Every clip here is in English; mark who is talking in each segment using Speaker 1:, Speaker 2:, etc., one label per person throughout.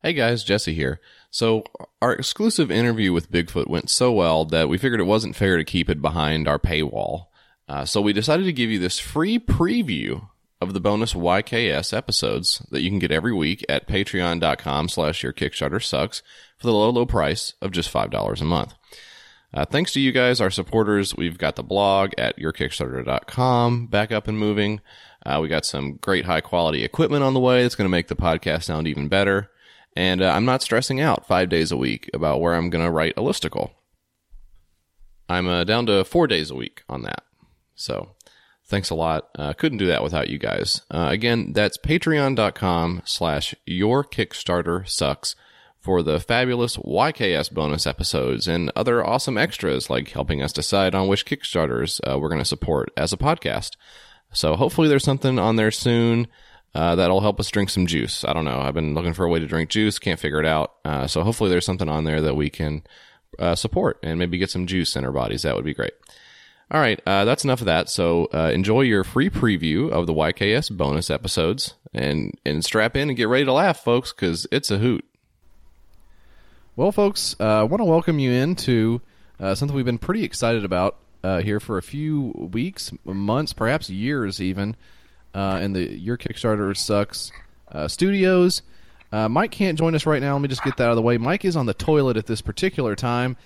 Speaker 1: Hey guys, Jesse here. So, our exclusive interview with Bigfoot went so well that we figured it wasn't fair to keep it behind our paywall. Uh, so, we decided to give you this free preview of the bonus YKS episodes that you can get every week at patreon.com slash your Kickstarter sucks for the low, low price of just $5 a month. Uh, thanks to you guys, our supporters, we've got the blog at yourkickstarter.com back up and moving. Uh, we got some great high quality equipment on the way that's going to make the podcast sound even better. And uh, I'm not stressing out five days a week about where I'm going to write a listicle. I'm uh, down to four days a week on that. So thanks a lot. Uh, couldn't do that without you guys. Uh, again, that's patreon.com slash your Kickstarter sucks for the fabulous YKS bonus episodes and other awesome extras like helping us decide on which Kickstarters uh, we're going to support as a podcast. So hopefully there's something on there soon uh, that'll help us drink some juice. I don't know. I've been looking for a way to drink juice, can't figure it out. Uh, so hopefully there's something on there that we can uh, support and maybe get some juice in our bodies. That would be great. All right, uh, that's enough of that. So uh, enjoy your free preview of the YKS bonus episodes and and strap in and get ready to laugh, folks, because it's a hoot. Well, folks, uh, I want to welcome you into something we've been pretty excited about here for a few weeks, months, perhaps years, even uh, in the Your Kickstarter Sucks uh, studios. Uh, Mike can't join us right now. Let me just get that out of the way. Mike is on the toilet at this particular time.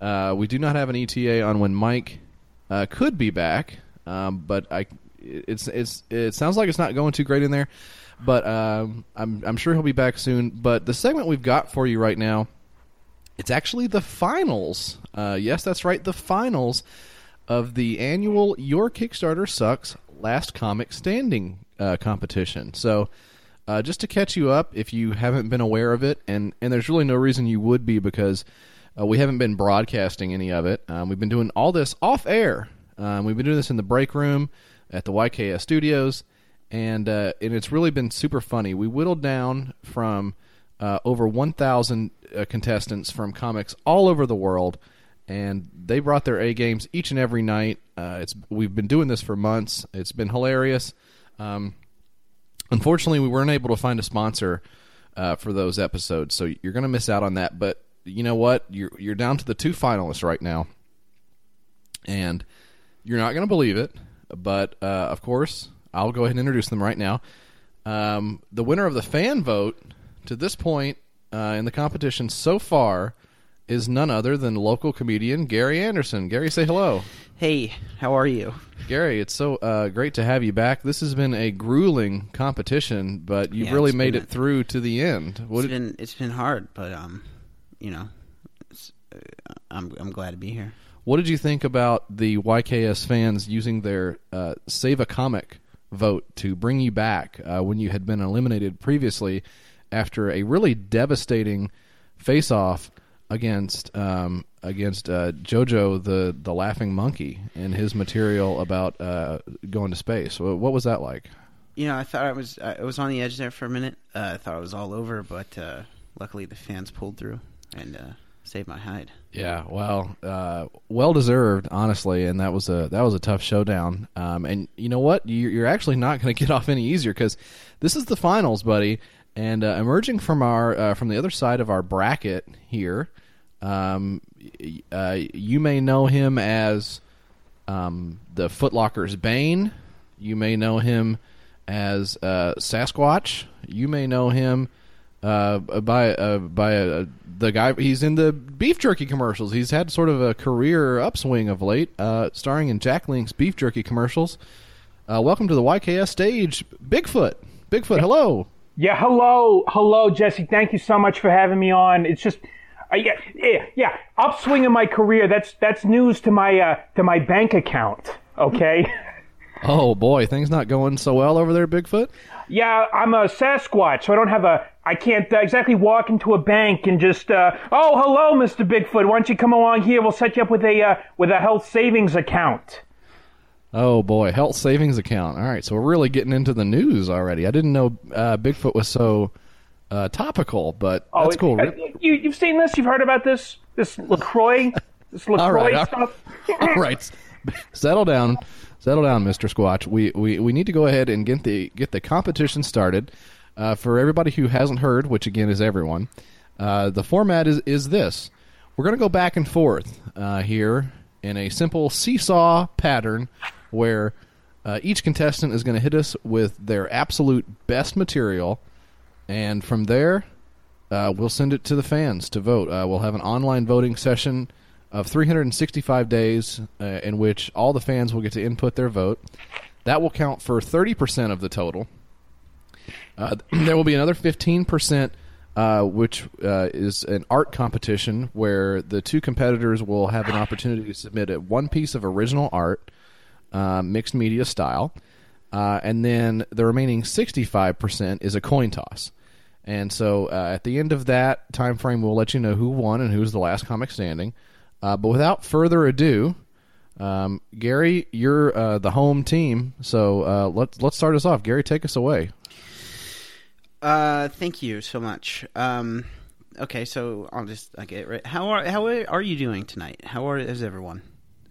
Speaker 1: Uh, we do not have an ETA on when Mike uh, could be back, um, but I it's it's it sounds like it's not going too great in there. But um, I'm I'm sure he'll be back soon. But the segment we've got for you right now, it's actually the finals. Uh, yes, that's right, the finals of the annual Your Kickstarter Sucks last comic standing uh, competition. So, uh, just to catch you up, if you haven't been aware of it, and and there's really no reason you would be because uh, we haven't been broadcasting any of it. Um, we've been doing all this off air. Um, we've been doing this in the break room at the YKS studios, and uh, and it's really been super funny. We whittled down from uh, over 1,000 uh, contestants from comics all over the world and they brought their A games each and every night. Uh, it's we've been doing this for months. It's been hilarious. Um, unfortunately, we weren't able to find a sponsor uh, for those episodes, so you're going to miss out on that. But you know what? You're you're down to the two finalists right now, and you're not going to believe it. But uh, of course, I'll go ahead and introduce them right now. Um, the winner of the fan vote to this point uh, in the competition so far is none other than local comedian Garry Anderson. Garry, say hello.
Speaker 2: Hey, how are you?
Speaker 1: Garry, it's so uh, great to have you back. This has been a grueling competition, but you've
Speaker 2: Yeah,
Speaker 1: really made it through to the end. What
Speaker 2: It's
Speaker 1: did-
Speaker 2: been it's been hard, but um, you know, it's, uh, I'm I'm glad to be here.
Speaker 1: What did you think about the YKS fans using their uh, save a comic vote to bring you back uh, when you had been eliminated previously after a really devastating face off against um, against uh, JoJo the the laughing monkey and his material about uh, going to space? What was that like?
Speaker 2: You know, I thought I was I was on the edge there for a minute. Uh, I thought it was all over, but uh, luckily the fans pulled through and uh, saved my hide.
Speaker 1: Yeah, well, uh, well deserved, honestly, and that was a that was a tough showdown. Um, and you know what? You're, you're actually not going to get off any easier because this is the finals, buddy. And uh, emerging from our uh, from the other side of our bracket here, um, uh, you may know him as um, the Footlocker's Bane. You may know him as uh, Sasquatch. You may know him uh, by uh, by uh, the guy. He's in the beef jerky commercials. He's had sort of a career upswing of late, uh, starring in Jack Link's beef jerky commercials. Uh, welcome to the YKS stage, Bigfoot. Bigfoot, hello.
Speaker 3: Yeah, hello, hello, Jesse. Thank you so much for having me on. It's just, uh, yeah, yeah, yeah, upswing in my career. That's that's news to my uh, to my bank account. Okay.
Speaker 1: Oh boy, things not going so well over there, Bigfoot.
Speaker 3: yeah, I'm a Sasquatch, so I don't have a. I can't uh, exactly walk into a bank and just, uh, oh, hello, Mr. Bigfoot. Why don't you come along here? We'll set you up with a uh, with a health savings account.
Speaker 1: Oh boy, health savings account. All right, so we're really getting into the news already. I didn't know uh, Bigfoot was so uh, topical, but
Speaker 3: Oh,
Speaker 1: that's cool.
Speaker 3: uh, You you've seen this? You've heard about this? This LaCroix? This LaCroix
Speaker 1: right, all-
Speaker 3: stuff?
Speaker 1: All right, settle down, settle down, Mister Squatch. We, we we need to go ahead and get the get the competition started. uh, for everybody who hasn't heard, which again is everyone, uh, the format is is this: we're going to go back and forth uh, here in a simple seesaw pattern, where uh, each contestant is going to hit us with their absolute best material, and from there, uh, we'll send it to the fans to vote. Uh, we'll have an online voting session of 365 days uh, in which all the fans will get to input their vote. That will count for 30% of the total. Uh, there will be another 15%, uh, which uh, is an art competition where the two competitors will have an opportunity to submit a one piece of original art, mixed media style. And then the remaining 65% is a coin toss. And so uh, at the end of that time frame, we'll let you know who won and who's the last comic standing. Uh, but without further ado, um, Garry, you're uh, the home team, so uh, let's let's start us off. Garry, take us away.
Speaker 2: Uh, thank you so much. Um, okay, so I'll just I get right. How are how are you doing tonight? How are is everyone?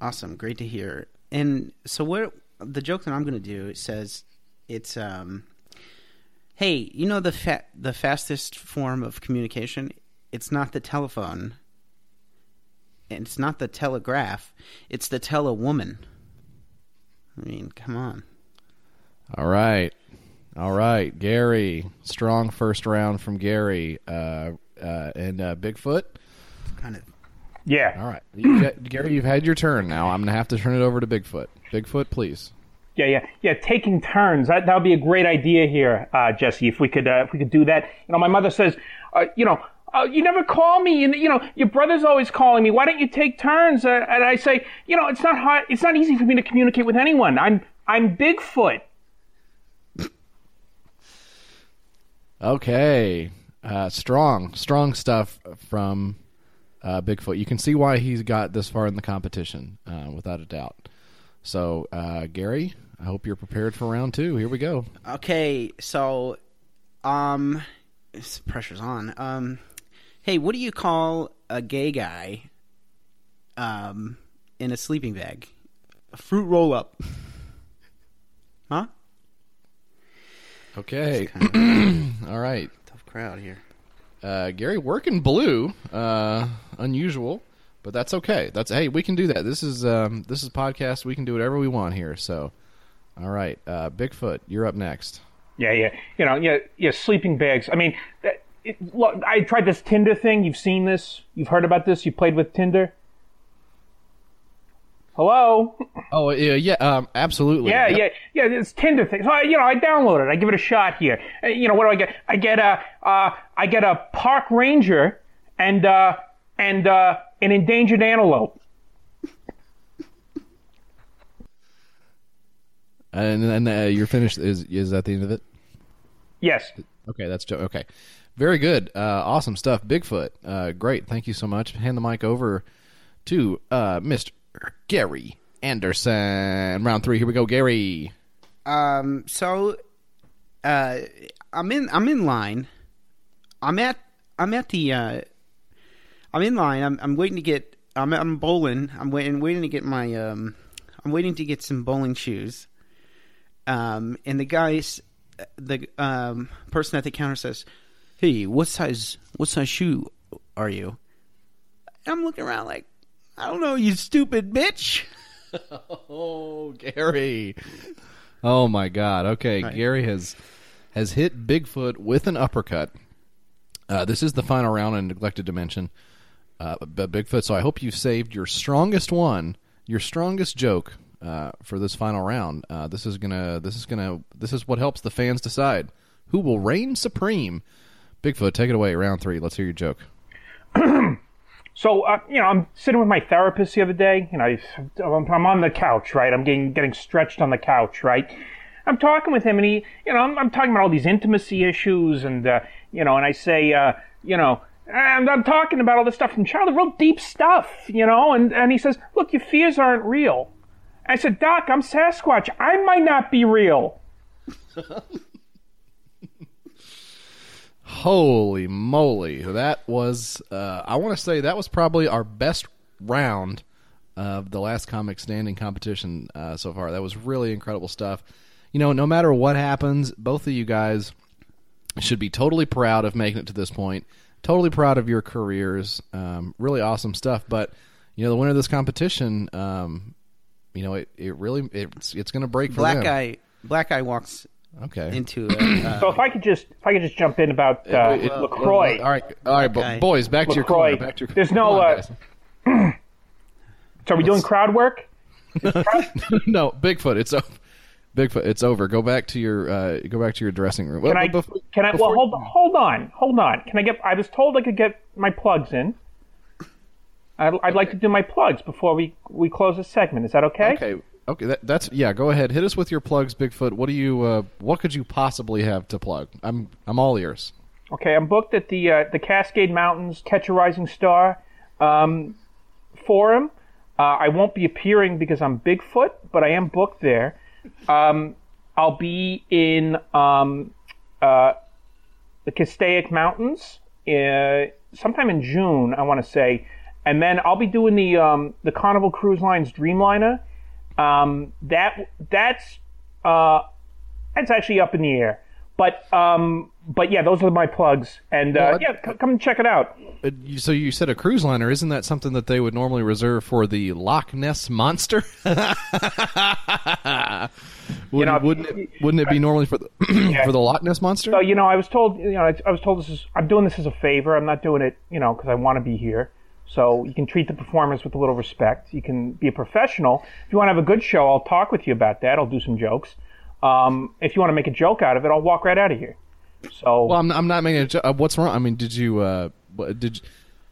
Speaker 2: Awesome, great to hear. And so what the joke that I'm going to do says it's um, hey, you know the fa- the fastest form of communication. It's not the telephone. And it's not the telegraph. It's the telewoman. I mean, come on.
Speaker 1: All right, all right, Garry, strong first round from Garry, uh, uh, and uh, Bigfoot.
Speaker 2: Kind of
Speaker 3: Yeah.
Speaker 1: All right, you get, Garry, you've had your turn. Now I'm gonna have to turn it over to Bigfoot. Bigfoot, please.
Speaker 3: Yeah, yeah, yeah. Taking turns. That that would be a great idea here, uh, Jesse. If we could, uh, if we could do that. You know, my mother says, uh, you know, uh, you never call me, and you know, your brother's always calling me. Why don't you take turns? Uh, and I say, you know, it's not hard. It's not easy for me to communicate with anyone. I'm I'm Bigfoot.
Speaker 1: Okay, uh, strong, strong stuff from uh, Bigfoot. You can see why he's got this far in the competition, uh, without a doubt. So, uh, Garry, I hope you're prepared for round two. Here we go.
Speaker 2: Okay, so um pressure's on. Um hey, what do you call a gay guy um in a sleeping bag? A fruit roll up. huh?
Speaker 1: Okay,
Speaker 2: Kind of
Speaker 1: all right.
Speaker 2: tough crowd here.
Speaker 1: Uh, Garry, working blue, uh, unusual, but that's okay. That's hey, we can do that. This is um, this is podcast. We can do whatever we want here. So, all right, uh, Bigfoot, you're up next.
Speaker 3: Yeah, yeah. You know, yeah, yeah. Sleeping bags. I mean, that- it, look, I tried this Tinder thing. You've seen this. You've heard about this. You played with Tinder. Hello.
Speaker 1: Oh yeah, yeah, um, absolutely.
Speaker 3: Yeah,
Speaker 1: Yep.
Speaker 3: yeah, yeah. It's Tinder thing. So I, you know, I download it. I give it a shot here. Uh, you know, what do I get? I get a, uh, I get a park ranger and uh, and uh, an endangered antelope.
Speaker 1: And then uh, you're finished. Is is that the end of it?
Speaker 3: Yes.
Speaker 1: Okay, that's jo- okay. Very good. Uh, awesome stuff. Bigfoot. Uh, great. Thank you so much. Hand the mic over to uh, Mr. Garry Anderson. Round three. Here we go, Garry.
Speaker 2: Um so uh I'm in I'm in line. I'm at I'm at the uh I'm in line. I'm I'm waiting to get I'm I'm bowling. I'm waiting waiting to get my um I'm waiting to get some bowling shoes. Um and the guys the um person at the counter says, "Hey, what size what size shoe are you?" I'm looking around like, "I don't know, you stupid bitch."
Speaker 1: Oh, Garry. Oh my God. Okay,
Speaker 2: Right.
Speaker 1: Garry has has hit Bigfoot with an uppercut. Uh, this is the final round in neglected dimension. Uh, Bigfoot, so I hope you've saved your strongest one, your strongest joke uh, for this final round. Uh, this is gonna, this is gonna, this is what helps the fans decide who will reign supreme. Bigfoot, take it away. Round three. Let's hear your joke.
Speaker 3: So, uh, you know, I'm sitting with my therapist the other day. You know, I'm, I'm on the couch, right? I'm getting getting stretched on the couch, right? I'm talking with him, and he, you know, I'm, I'm talking about all these intimacy issues, and uh, you know, and I say, uh, you know, and I'm talking about all this stuff from childhood, real deep stuff, you know, and and he says, look, your fears aren't real. I said, Doc, I'm Sasquatch. I might not be real.
Speaker 1: Holy moly. That was, uh, I want to say that was probably our best round of the last comic standing competition uh, so far. That was really incredible stuff. You know, no matter what happens, both of you guys should be totally proud of making it to this point. Totally proud of your careers. Um, really awesome stuff. But you know, the winner of this competition, um, you know, it, it really it's it's going to break for
Speaker 2: Black
Speaker 1: them.
Speaker 2: guy, black guy walks
Speaker 1: Okay.
Speaker 2: into a. Uh,
Speaker 3: So if I could just if I could just jump in about uh,
Speaker 1: Wait, uh,
Speaker 3: LaCroix.
Speaker 1: All right, all right,
Speaker 2: Okay.
Speaker 1: but boys, back to your
Speaker 3: LaCroix.
Speaker 1: corner. Back to your,
Speaker 3: There's no,
Speaker 1: on,
Speaker 3: uh. So are we doing crowd work?
Speaker 1: no, Bigfoot. It's over. Bigfoot. It's over. Go back to your uh, go back to your dressing room.
Speaker 3: Can
Speaker 1: Well,
Speaker 3: I?
Speaker 1: before-
Speaker 3: Can I? Well, hold hold on, hold on. Can I get? I was told I could get my plugs in. I'd, I'd like to do my plugs before we we close this segment. Is that okay?
Speaker 1: Okay. Okay. That, that's yeah. Go ahead. Hit us with your plugs, Bigfoot. What do you? Uh, what could you possibly have to plug? I'm I'm all ears.
Speaker 3: Okay, I'm booked at the uh, the Cascade Mountains Catch a Rising Star um, forum. Uh, I won't be appearing because I'm Bigfoot, but I am booked there. Um, I'll be in um, uh, the Castaic Mountains uh, sometime in June, I want to say, and then I'll be doing the um, the Carnival Cruise Lines Dreamliner. Um, that that's uh, that's actually up in the air. But um, but yeah, those are my plugs, and uh,
Speaker 1: Well, I-
Speaker 3: yeah, c- come check it out.
Speaker 1: Uh, so you said a cruise liner. Isn't that something that they would normally reserve for the Loch Ness monster? Would,
Speaker 3: know,
Speaker 1: wouldn't it, wouldn't it be normally for the for the Loch Ness monster?
Speaker 3: So you know, I was told you know I, I was told this is I'm doing this as a favor. I'm not doing it you know because I want to be here. So you can treat the performers with a little respect. You can be a professional. If you want to have a good show, I'll talk with you about that. I'll do some jokes. Um, if you want to make a joke out of it, I'll walk right out of here. So
Speaker 1: Well, I'm, I'm not making a joke. uh, What's wrong? I mean, did you? Uh, did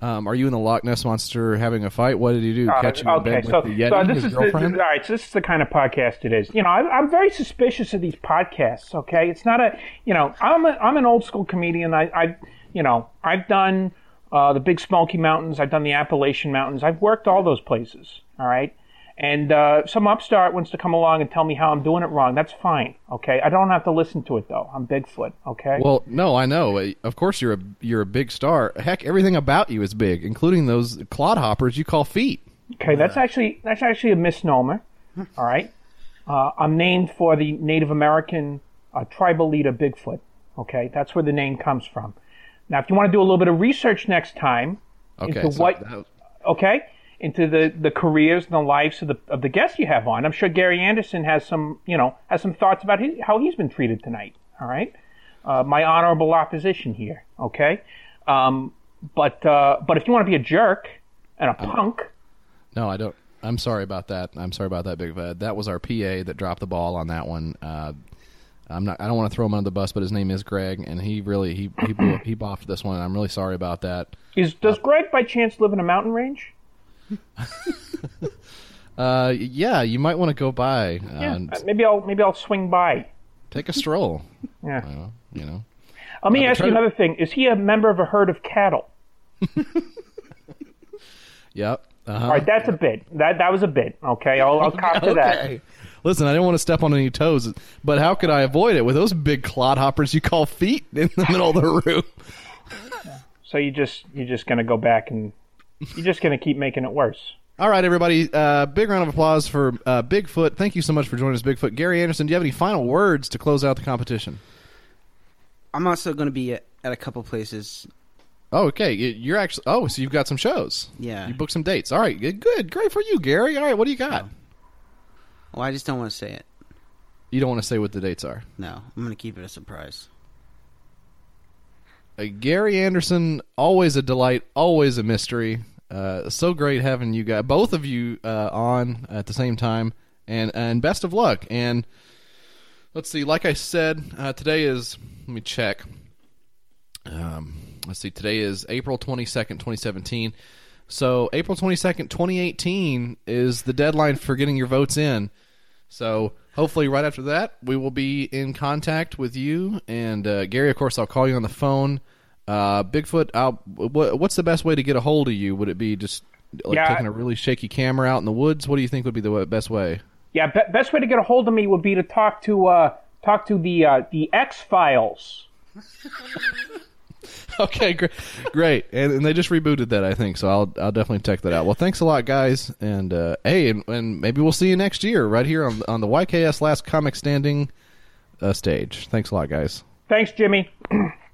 Speaker 1: um, are you in the Loch Ness monster having a fight? What did he do?
Speaker 3: Uh,
Speaker 1: Catch you in
Speaker 3: okay, so,
Speaker 1: with the Yeti,
Speaker 3: so this
Speaker 1: his
Speaker 3: is the,
Speaker 1: girlfriend?
Speaker 3: all right. So this is the kind of podcast it is. You know, I, I'm very suspicious of these podcasts. Okay, it's not a. You know, I'm a, I'm an old school comedian. I, I you know, I've done uh, the Big Smoky Mountains. I've done the Appalachian Mountains. I've worked all those places. All right. And uh, some upstart wants to come along and tell me how I'm doing it wrong. That's fine. Okay. I don't have to listen to it though. I'm Bigfoot. Okay.
Speaker 1: Well, no, I know. Uh, Of course, you're a you're a big star. Heck, everything about you is big, including those clodhoppers you call feet.
Speaker 3: Okay, that's actually that's actually a misnomer. All right, uh, I'm named for the Native American uh, tribal leader Bigfoot. Okay, that's where the name comes from. Now, if you want to do a little bit of research next time
Speaker 1: Okay,
Speaker 3: into
Speaker 1: so
Speaker 3: what,
Speaker 1: that-
Speaker 3: okay, into the, the careers and the lives of the of the guests you have on, I'm sure Garry Anderson has some you know has some thoughts about his, how he's been treated tonight. All right, uh, my honorable opposition here. Okay, um, but uh, but if you want to be a jerk and a punk.
Speaker 1: no, I don't. I'm sorry about that. I'm sorry about that, Big Ved. That was our PA that dropped the ball on that one. Uh, I'm not. I don't want to throw him under the bus, but his name is Greg, and he really he he he boffed this one. And I'm really sorry about that.
Speaker 3: Is does Greg by chance live in a mountain range?
Speaker 1: Uh, yeah, you might want to go by uh,
Speaker 3: Yeah, uh, maybe I'll maybe I'll swing by.
Speaker 1: take a stroll.
Speaker 3: Yeah.
Speaker 1: Well, you know.
Speaker 3: Let me
Speaker 1: Uh,
Speaker 3: ask you
Speaker 1: to-
Speaker 3: another thing. Is he a member of a herd of cattle?
Speaker 1: Yep. Uh-huh.
Speaker 3: All right, that's a bit. That that was a bit. Okay, I'll, I'll cop to that.
Speaker 1: Listen, I didn't want to step on any toes, but how could I avoid it with those big clodhoppers you call feet in the middle of the room?
Speaker 3: So you just you're just gonna go back and you're just gonna keep making it worse.
Speaker 1: All right, everybody. Uh, big round of applause for uh, Bigfoot. Thank you so much for joining us, Bigfoot. Garry Anderson, do you have any final words to close out the competition?
Speaker 2: I'm also going to be at, at a couple places.
Speaker 1: Oh, okay. You- You're actually. Oh, so you've got some shows.
Speaker 2: Yeah.
Speaker 1: You booked some dates. All right. Good. Good. Great for you, Garry. All right. What do you got?
Speaker 2: Well, I just don't want to say it.
Speaker 1: You don't want to say what the dates are.
Speaker 2: No, I'm going to keep it a surprise.
Speaker 1: Uh, Garry Anderson, always a delight, always a mystery. Uh, so great having you guys, both of you, uh, on at the same time, and and best of luck. And let's see, like I said, uh, today is let me check. Um, let's see, today is April twenty second, twenty seventeen. So April twenty second, twenty eighteen is the deadline for getting your votes in. So hopefully, right after that, we will be in contact with you and uh, Garry. Of course, I'll call you on the phone. Uh, Bigfoot, I'll, what, what's the best way to get a hold of you? Would it be just like
Speaker 3: Yeah.
Speaker 1: taking a really shaky camera out in the woods? What do you think would be the best way?
Speaker 3: Yeah, be- best way to get a hold of me would be to talk to uh, talk to the uh, the X Files.
Speaker 1: Okay, great, great, and, and they just rebooted that, I think. So I'll I'll definitely check that out. Well, thanks a lot, guys, and uh, hey, and, and maybe we'll see you next year right here on on the YKS Last Comic Standing uh, stage. Thanks a lot, guys.
Speaker 3: Thanks, Jimmy.